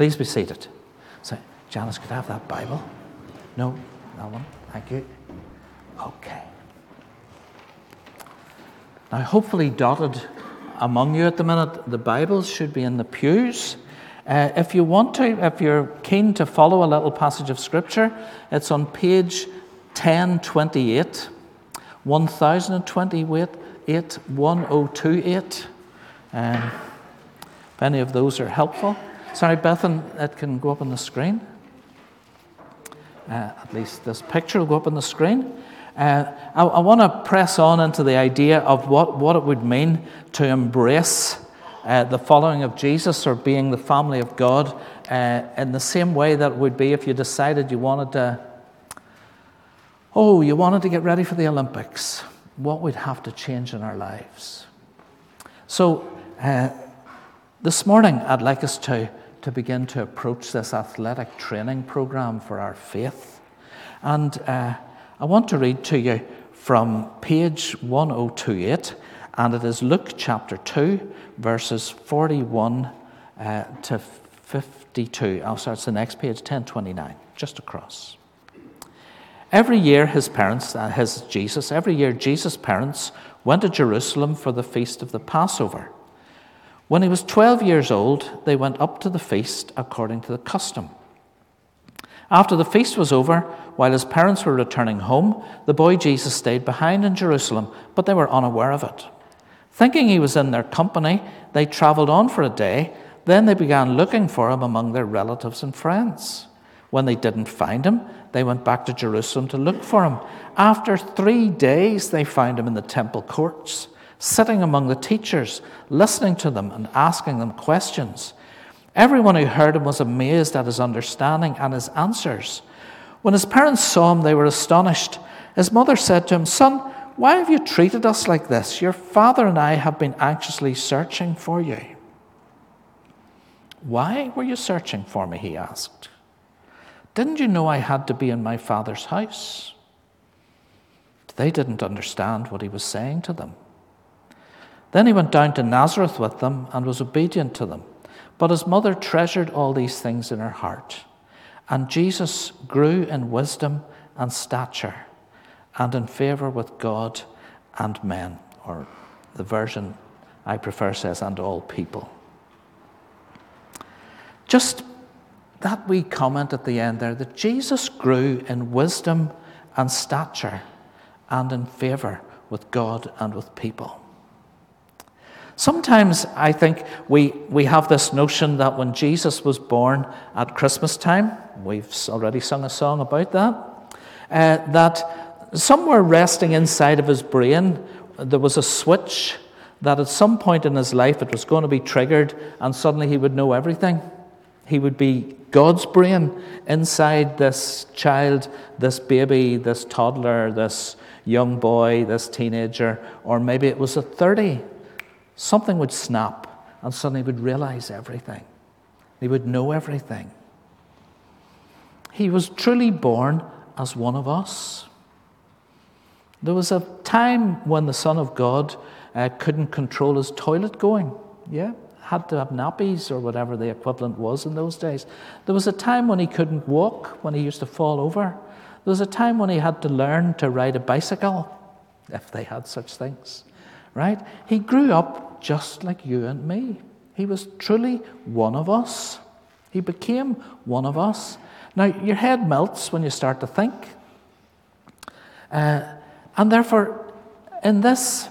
Please be seated. Say, Janice, could I have that Bible? No, that one. Thank you. Okay. Now, hopefully, dotted among you at the minute, the Bibles should be in the pews. Uh, if you want to, if you're keen to follow a little passage of Scripture, it's on page 1028, 1028, 1028. Um, if any of those are helpful. Sorry, Bethan, it can go up on the screen. Uh, at least this picture will go up on the screen. Uh, I, I want to press on into the idea of what, what it would mean to embrace uh, the following of Jesus or being the family of God uh, in the same way that it would be if you decided you wanted to, oh, you wanted to get ready for the Olympics. What would have to change in our lives? So, uh, this morning, I'd like us to, to begin to approach this athletic training program for our faith. And uh, I want to read to you from page 1028, and it is Luke chapter 2, verses 41 uh, to 52. Oh, sorry, it's the next page, 1029, just across. Every year, his parents, uh, his Jesus, every year, Jesus' parents went to Jerusalem for the feast of the Passover. When he was 12 years old, they went up to the feast according to the custom. After the feast was over, while his parents were returning home, the boy Jesus stayed behind in Jerusalem, but they were unaware of it. Thinking he was in their company, they traveled on for a day. Then they began looking for him among their relatives and friends. When they didn't find him, they went back to Jerusalem to look for him. After three days, they found him in the temple courts sitting among the teachers, listening to them and asking them questions. Everyone who heard him was amazed at his understanding and his answers. When his parents saw him, they were astonished. His mother said to him, Son, why have you treated us like this? Your father and I have been anxiously searching for you. Why were you searching for me? He asked. Didn't you know I had to be in my father's house? They didn't understand what he was saying to them. Then he went down to Nazareth with them and was obedient to them. But his mother treasured all these things in her heart. And Jesus grew in wisdom and stature and in favor with God and men. Or the version I prefer says, and all people. Just that wee comment at the end there that Jesus grew in wisdom and stature and in favor with God and with people. Sometimes I think we, we have this notion that when Jesus was born at Christmas time, we've already sung a song about that, uh, that somewhere resting inside of his brain, there was a switch that at some point in his life it was going to be triggered and suddenly he would know everything. He would be God's brain inside this child, this baby, this toddler, this young boy, this teenager, or maybe it was a 30 something would snap and suddenly would realize everything. He would know everything. He was truly born as one of us. There was a time when the Son of God uh, couldn't control his toilet going. Yeah, had to have nappies or whatever the equivalent was in those days. There was a time when he couldn't walk, when he used to fall over. There was a time when he had to learn to ride a bicycle, if they had such things. Right? He grew up just like you and me. He was truly one of us. He became one of us. Now, your head melts when you start to think. Uh, and therefore, in this,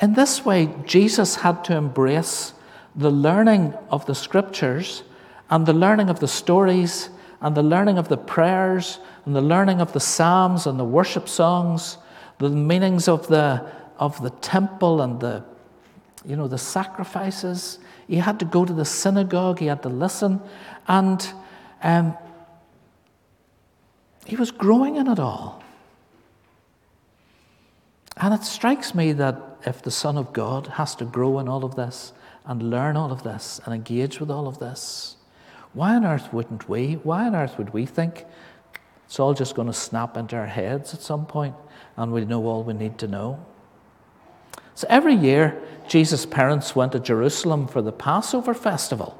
in this way, Jesus had to embrace the learning of the scriptures and the learning of the stories and the learning of the prayers and the learning of the psalms and the worship songs, the meanings of the, of the temple and the, you know, the sacrifices. He had to go to the synagogue, he had to listen, and um, he was growing in it all. And it strikes me that if the Son of God has to grow in all of this and learn all of this and engage with all of this, why on earth wouldn't we? Why on earth would we think it's all just going to snap into our heads at some point and we know all we need to know? So every year, Jesus' parents went to Jerusalem for the Passover festival.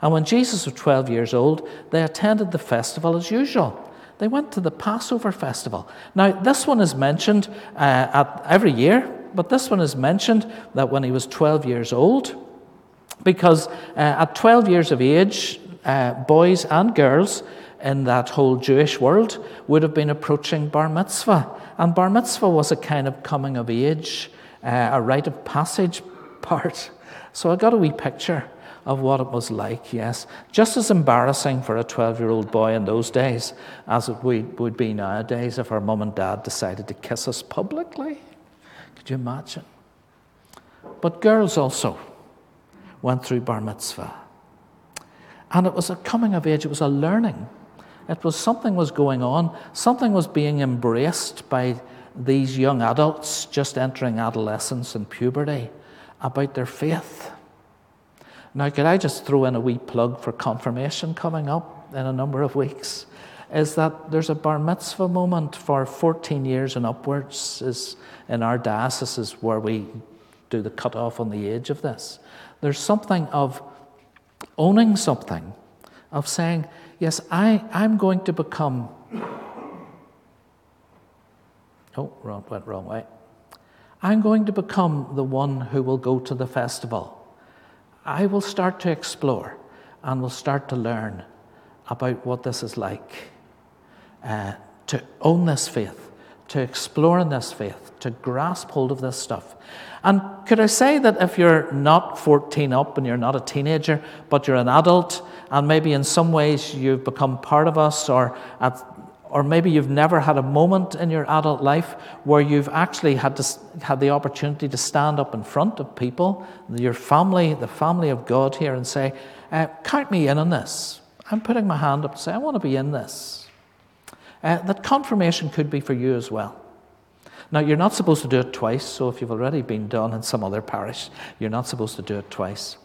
And when Jesus was 12 years old, they attended the festival as usual. They went to the Passover festival. Now, this one is mentioned uh, at, every year, but this one is mentioned that when he was 12 years old, because uh, at 12 years of age, uh, boys and girls in that whole Jewish world would have been approaching bar mitzvah. And bar mitzvah was a kind of coming of age, uh, a rite of passage part. So I got a wee picture of what it was like, yes. Just as embarrassing for a 12 year old boy in those days as it would be nowadays if our mum and dad decided to kiss us publicly. Could you imagine? But girls also went through bar mitzvah. And it was a coming of age, it was a learning. It was something was going on, something was being embraced by these young adults just entering adolescence and puberty about their faith. Now, could I just throw in a wee plug for confirmation coming up in a number of weeks? Is that there's a bar mitzvah moment for 14 years and upwards, is in our diocese is where we do the cutoff on the age of this. There's something of owning something, of saying, Yes, I, I'm going to become. Oh, wrong, went wrong way. I'm going to become the one who will go to the festival. I will start to explore and will start to learn about what this is like. Uh, to own this faith, to explore in this faith, to grasp hold of this stuff. And could I say that if you're not 14 up and you're not a teenager, but you're an adult, and maybe in some ways you've become part of us, or, at, or maybe you've never had a moment in your adult life where you've actually had, to, had the opportunity to stand up in front of people, your family, the family of God here, and say, uh, Count me in on this. I'm putting my hand up to say, I want to be in this. Uh, that confirmation could be for you as well. Now, you're not supposed to do it twice, so if you've already been done in some other parish, you're not supposed to do it twice.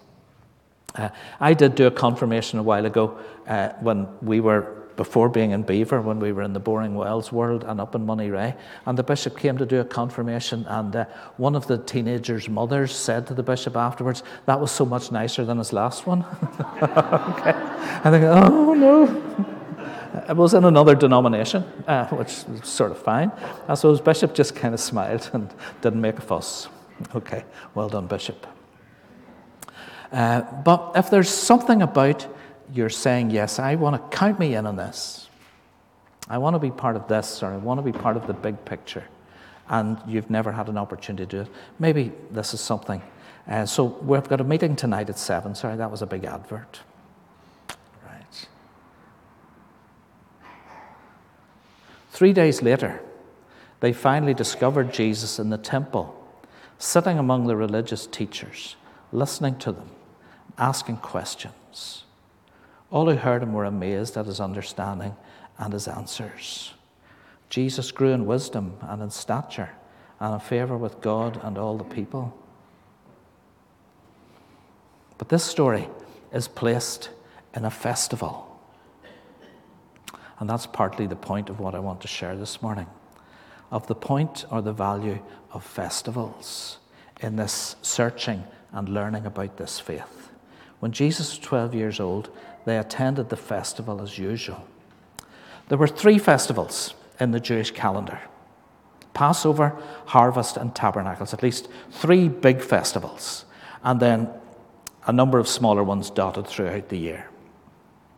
Uh, I did do a confirmation a while ago uh, when we were, before being in Beaver when we were in the Boring Wells world and up in Monterey. And the bishop came to do a confirmation, and uh, one of the teenagers' mothers said to the bishop afterwards, That was so much nicer than his last one. okay. I think, Oh no. It was in another denomination, uh, which was sort of fine. So his bishop just kind of smiled and didn't make a fuss. Okay, well done, bishop. Uh, but if there's something about you're saying, yes, I want to count me in on this, I want to be part of this, or I want to be part of the big picture, and you've never had an opportunity to do it, maybe this is something. Uh, so we've got a meeting tonight at 7. Sorry, that was a big advert. Right. Three days later, they finally discovered Jesus in the temple, sitting among the religious teachers, listening to them asking questions. All who heard him were amazed at his understanding and his answers. Jesus grew in wisdom and in stature and in favor with God and all the people. But this story is placed in a festival. And that's partly the point of what I want to share this morning of the point or the value of festivals in this searching and learning about this faith. When Jesus was 12 years old, they attended the festival as usual. There were three festivals in the Jewish calendar Passover, Harvest, and Tabernacles, at least three big festivals, and then a number of smaller ones dotted throughout the year.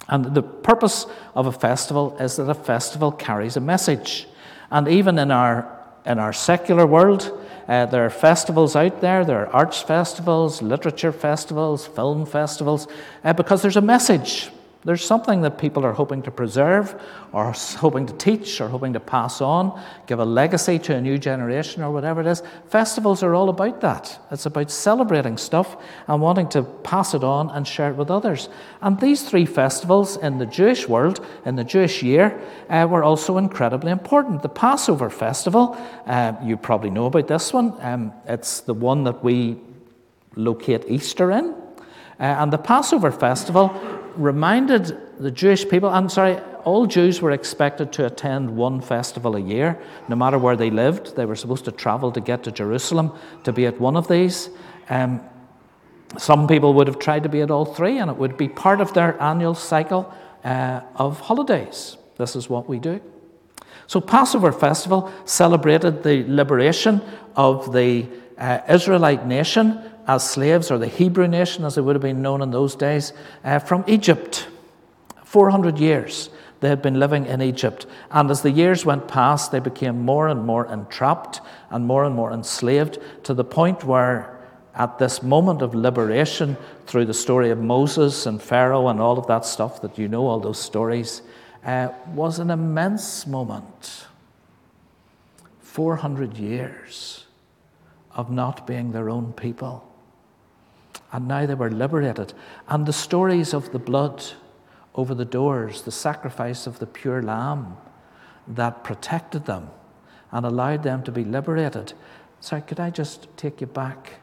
And the purpose of a festival is that a festival carries a message. And even in our, in our secular world, uh, there are festivals out there, there are arts festivals, literature festivals, film festivals, uh, because there's a message. There's something that people are hoping to preserve, or hoping to teach, or hoping to pass on, give a legacy to a new generation, or whatever it is. Festivals are all about that. It's about celebrating stuff and wanting to pass it on and share it with others. And these three festivals in the Jewish world, in the Jewish year, uh, were also incredibly important. The Passover festival, uh, you probably know about this one, um, it's the one that we locate Easter in. Uh, and the Passover festival reminded the Jewish people, I'm sorry, all Jews were expected to attend one festival a year, no matter where they lived. They were supposed to travel to get to Jerusalem to be at one of these. Um, some people would have tried to be at all three, and it would be part of their annual cycle uh, of holidays. This is what we do. So, Passover festival celebrated the liberation of the uh, Israelite nation as slaves, or the Hebrew nation as they would have been known in those days, uh, from Egypt. 400 years they had been living in Egypt. And as the years went past, they became more and more entrapped and more and more enslaved to the point where, at this moment of liberation, through the story of Moses and Pharaoh and all of that stuff that you know, all those stories, uh, was an immense moment. 400 years of not being their own people. And now they were liberated. And the stories of the blood over the doors, the sacrifice of the pure lamb that protected them and allowed them to be liberated. Sorry, could I just take you back?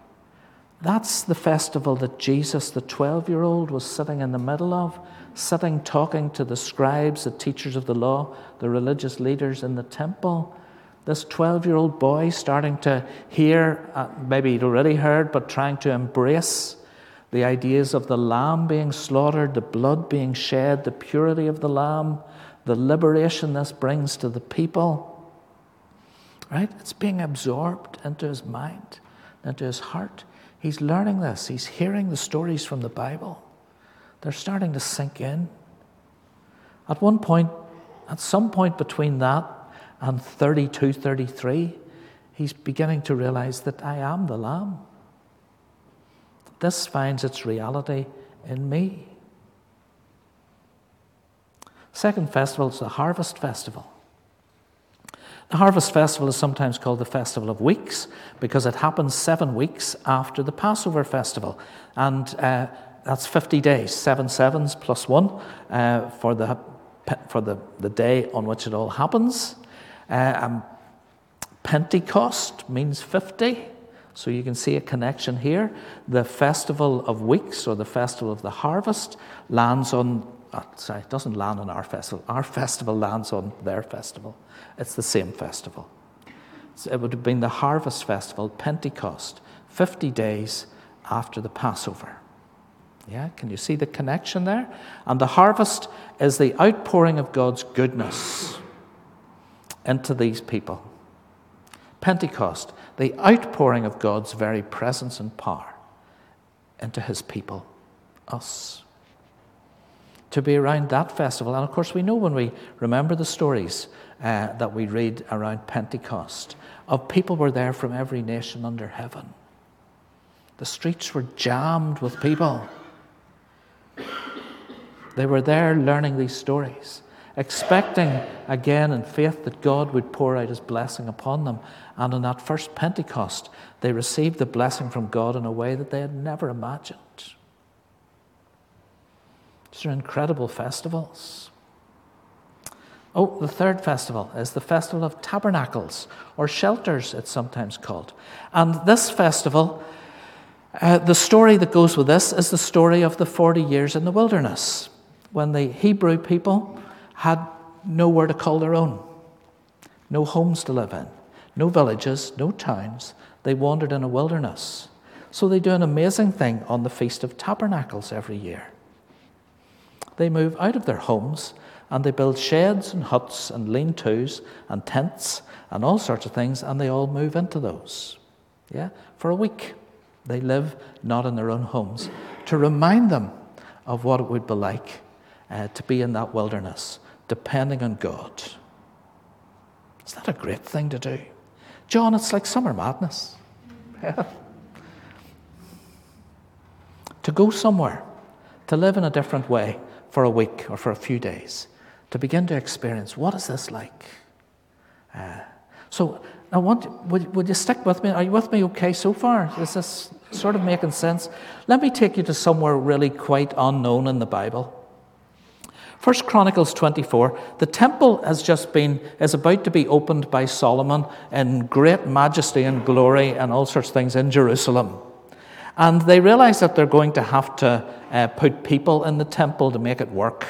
That's the festival that Jesus, the 12 year old, was sitting in the middle of, sitting talking to the scribes, the teachers of the law, the religious leaders in the temple. This 12 year old boy starting to hear, uh, maybe he'd already heard, but trying to embrace the ideas of the lamb being slaughtered, the blood being shed, the purity of the lamb, the liberation this brings to the people. Right? It's being absorbed into his mind, into his heart. He's learning this. He's hearing the stories from the Bible. They're starting to sink in. At one point, at some point between that and 32, 33, he's beginning to realize that I am the Lamb. This finds its reality in me. Second festival is the Harvest Festival. The Harvest Festival is sometimes called the Festival of Weeks because it happens seven weeks after the Passover Festival. And uh, that's 50 days, seven sevens plus one uh, for, the, for the, the day on which it all happens. Uh, um, Pentecost means 50. So you can see a connection here. The Festival of Weeks or the Festival of the Harvest lands on, uh, sorry, it doesn't land on our festival. Our festival lands on their festival. It's the same festival. So it would have been the Harvest Festival, Pentecost, 50 days after the Passover. Yeah, can you see the connection there? And the harvest is the outpouring of God's goodness into these people. Pentecost the outpouring of God's very presence and power into his people, us. To be around that festival. And of course, we know when we remember the stories uh, that we read around Pentecost of people were there from every nation under heaven. The streets were jammed with people. They were there learning these stories expecting again in faith that God would pour out his blessing upon them. And on that first Pentecost, they received the blessing from God in a way that they had never imagined. These are incredible festivals. Oh, the third festival is the Festival of Tabernacles, or shelters, it's sometimes called. And this festival, uh, the story that goes with this is the story of the 40 years in the wilderness, when the Hebrew people had nowhere to call their own, no homes to live in, no villages, no towns. They wandered in a wilderness. So they do an amazing thing on the Feast of Tabernacles every year. They move out of their homes and they build sheds and huts and lean tos and tents and all sorts of things, and they all move into those. Yeah? For a week. They live not in their own homes to remind them of what it would be like uh, to be in that wilderness depending on God. Is that a great thing to do? John, it's like summer madness. Yeah. to go somewhere, to live in a different way for a week or for a few days, to begin to experience what is this like? Uh, so, I want, would, would you stick with me? Are you with me okay so far? Is this sort of making sense? Let me take you to somewhere really quite unknown in the Bible. First Chronicles 24, the temple has just been, is about to be opened by Solomon in great majesty and glory and all sorts of things in Jerusalem. And they realize that they're going to have to uh, put people in the temple to make it work.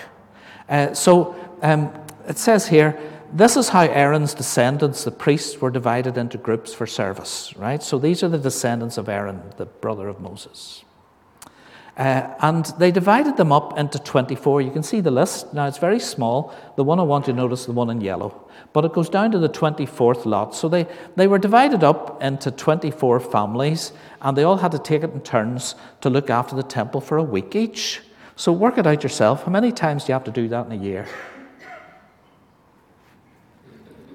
Uh, so um, it says here, this is how Aaron's descendants, the priests, were divided into groups for service, right? So these are the descendants of Aaron, the brother of Moses. Uh, and they divided them up into 24. You can see the list. Now it's very small. The one I want you to notice, the one in yellow. But it goes down to the 24th lot. So they, they were divided up into 24 families, and they all had to take it in turns to look after the temple for a week each. So work it out yourself. How many times do you have to do that in a year?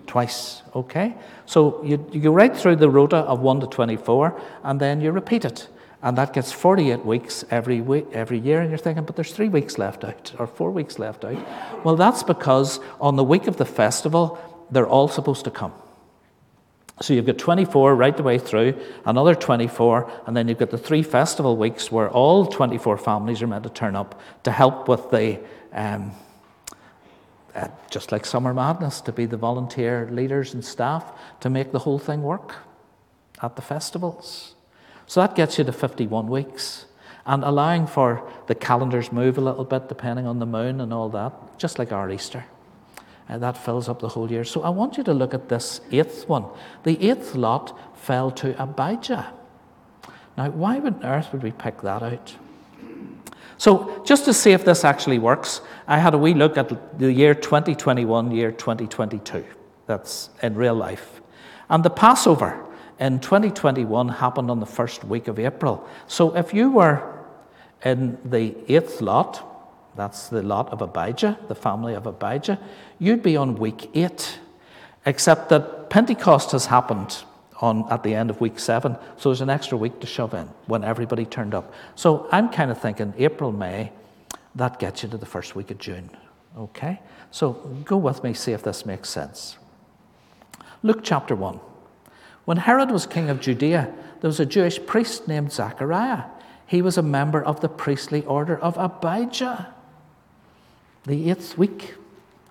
Twice, okay? So you, you go right through the rota of 1 to 24, and then you repeat it. And that gets 48 weeks every week, every year, and you're thinking, but there's three weeks left out, or four weeks left out. Well, that's because on the week of the festival, they're all supposed to come. So you've got 24 right the way through, another 24, and then you've got the three festival weeks where all 24 families are meant to turn up to help with the, um, uh, just like Summer Madness, to be the volunteer leaders and staff to make the whole thing work at the festivals. So that gets you to 51 weeks. And allowing for the calendars move a little bit depending on the moon and all that, just like our Easter. And that fills up the whole year. So I want you to look at this eighth one. The eighth lot fell to Abijah. Now, why on earth would we pick that out? So, just to see if this actually works, I had a wee look at the year 2021, year 2022. That's in real life. And the Passover in 2021 happened on the first week of April. So if you were in the eighth lot, that's the lot of Abijah, the family of Abijah, you'd be on week eight. Except that Pentecost has happened on at the end of week seven, so there's an extra week to shove in when everybody turned up. So I'm kind of thinking April, May, that gets you to the first week of June. Okay? So go with me, see if this makes sense. Luke chapter 1. When Herod was king of Judea, there was a Jewish priest named Zachariah. He was a member of the priestly order of Abijah, the eighth week.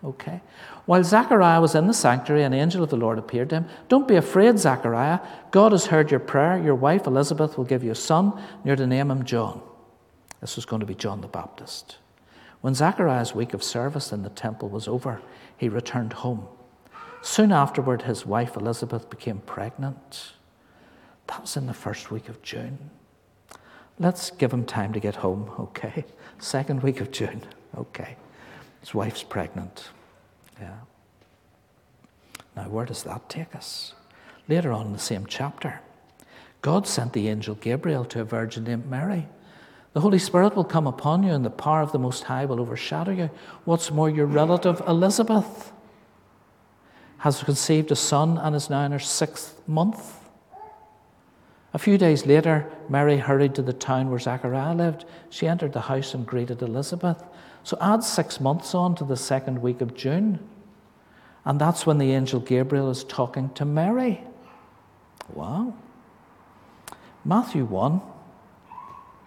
Okay. While Zachariah was in the sanctuary, an angel of the Lord appeared to him. Don't be afraid, Zachariah. God has heard your prayer. Your wife Elizabeth will give you a son, and you're to name him John. This was going to be John the Baptist. When Zachariah's week of service in the temple was over, he returned home. Soon afterward, his wife Elizabeth became pregnant. That was in the first week of June. Let's give him time to get home, okay? Second week of June, okay. His wife's pregnant. Yeah. Now, where does that take us? Later on in the same chapter, God sent the angel Gabriel to a virgin named Mary. The Holy Spirit will come upon you, and the power of the Most High will overshadow you. What's more, your relative Elizabeth has conceived a son and is now in her sixth month. A few days later, Mary hurried to the town where Zachariah lived. She entered the house and greeted Elizabeth. So add six months on to the second week of June. And that's when the angel Gabriel is talking to Mary. Wow. Matthew 1.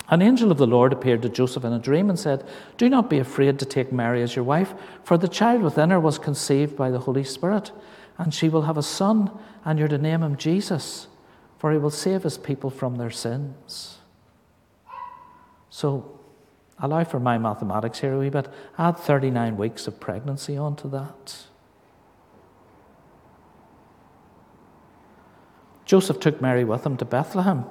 An angel of the Lord appeared to Joseph in a dream and said, Do not be afraid to take Mary as your wife, for the child within her was conceived by the Holy Spirit, and she will have a son, and you're to name him Jesus, for he will save his people from their sins. So, allow for my mathematics here a wee bit. Add 39 weeks of pregnancy onto that. Joseph took Mary with him to Bethlehem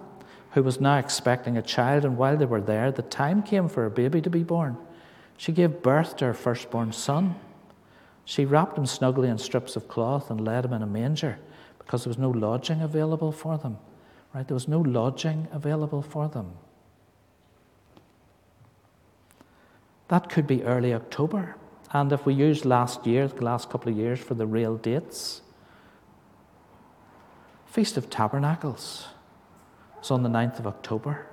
who was now expecting a child, and while they were there, the time came for a baby to be born. She gave birth to her firstborn son. She wrapped him snugly in strips of cloth and laid him in a manger because there was no lodging available for them. Right? There was no lodging available for them. That could be early October. And if we use last year, the last couple of years for the real dates, Feast of Tabernacles. It's on the 9th of October.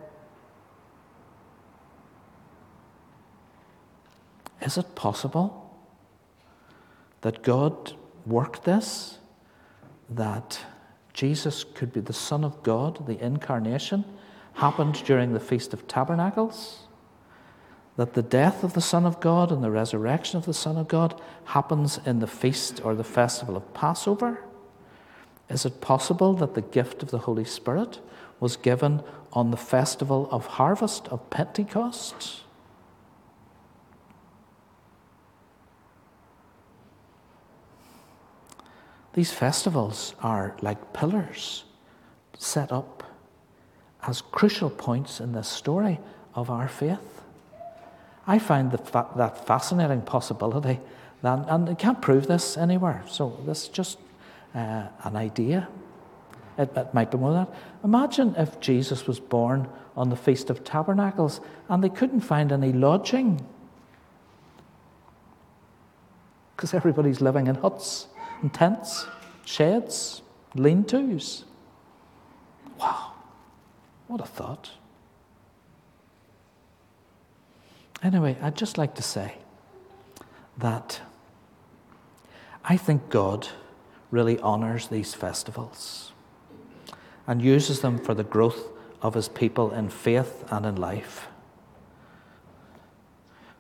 Is it possible that God worked this? That Jesus could be the Son of God, the incarnation, happened during the Feast of Tabernacles? That the death of the Son of God and the resurrection of the Son of God happens in the feast or the festival of Passover? Is it possible that the gift of the Holy Spirit was given on the festival of harvest of Pentecost. These festivals are like pillars set up as crucial points in the story of our faith. I find that, that fascinating possibility, that, and I can't prove this anywhere, so this is just uh, an idea. It, it might be more than that. Imagine if Jesus was born on the Feast of Tabernacles and they couldn't find any lodging because everybody's living in huts and tents, sheds, lean tos. Wow, what a thought. Anyway, I'd just like to say that I think God really honours these festivals and uses them for the growth of his people in faith and in life.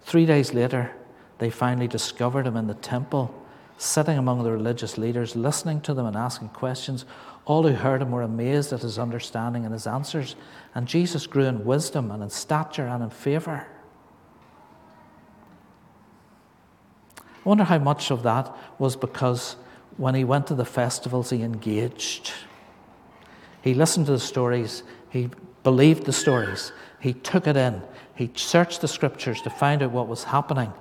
Three days later, they finally discovered him in the temple, sitting among the religious leaders, listening to them and asking questions. All who heard him were amazed at his understanding and his answers, and Jesus grew in wisdom and in stature and in favour. I wonder how much of that was because when he went to the festivals, he engaged. He listened to the stories, he believed the stories, he took it in, he searched the scriptures to find out what was happening,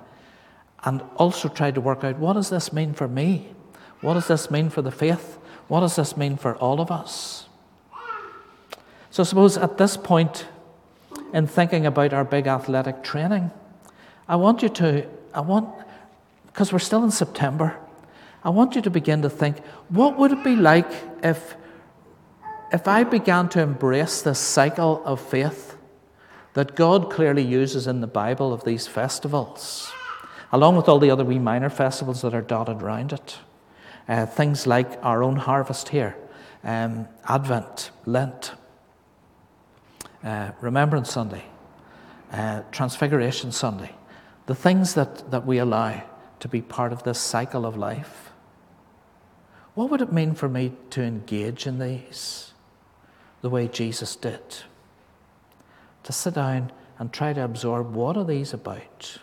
and also tried to work out what does this mean for me? What does this mean for the faith? What does this mean for all of us? So, I suppose at this point in thinking about our big athletic training, I want you to, I want, because we're still in September, I want you to begin to think what would it be like if, if I began to embrace this cycle of faith that God clearly uses in the Bible of these festivals, along with all the other wee minor festivals that are dotted around it? Uh, things like our own harvest here, um, Advent, Lent, uh, Remembrance Sunday, uh, Transfiguration Sunday, the things that, that we allow to be part of this cycle of life. What would it mean for me to engage in these the way Jesus did? To sit down and try to absorb what are these about?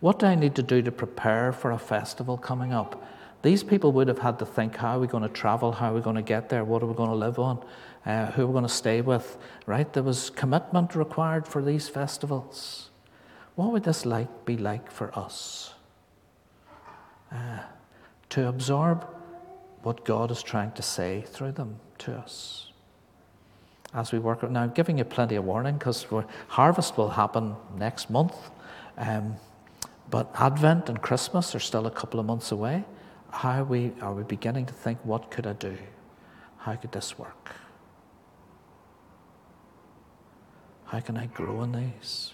What do I need to do to prepare for a festival coming up? These people would have had to think how are we going to travel? How are we going to get there? What are we going to live on? Uh, who are we going to stay with? Right? There was commitment required for these festivals. What would this like be like for us? Uh, to absorb what God is trying to say through them to us. As we work now, giving you plenty of warning because harvest will happen next month. Um, but Advent and Christmas are still a couple of months away. How are we, are we beginning to think, what could I do? How could this work? How can I grow in these?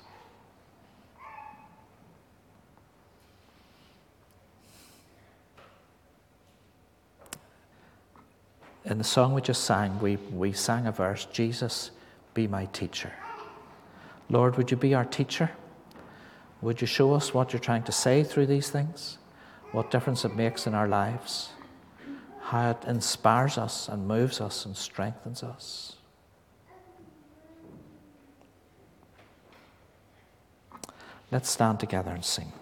In the song we just sang, we, we sang a verse Jesus, be my teacher. Lord, would you be our teacher? Would you show us what you're trying to say through these things? What difference it makes in our lives? How it inspires us and moves us and strengthens us? Let's stand together and sing.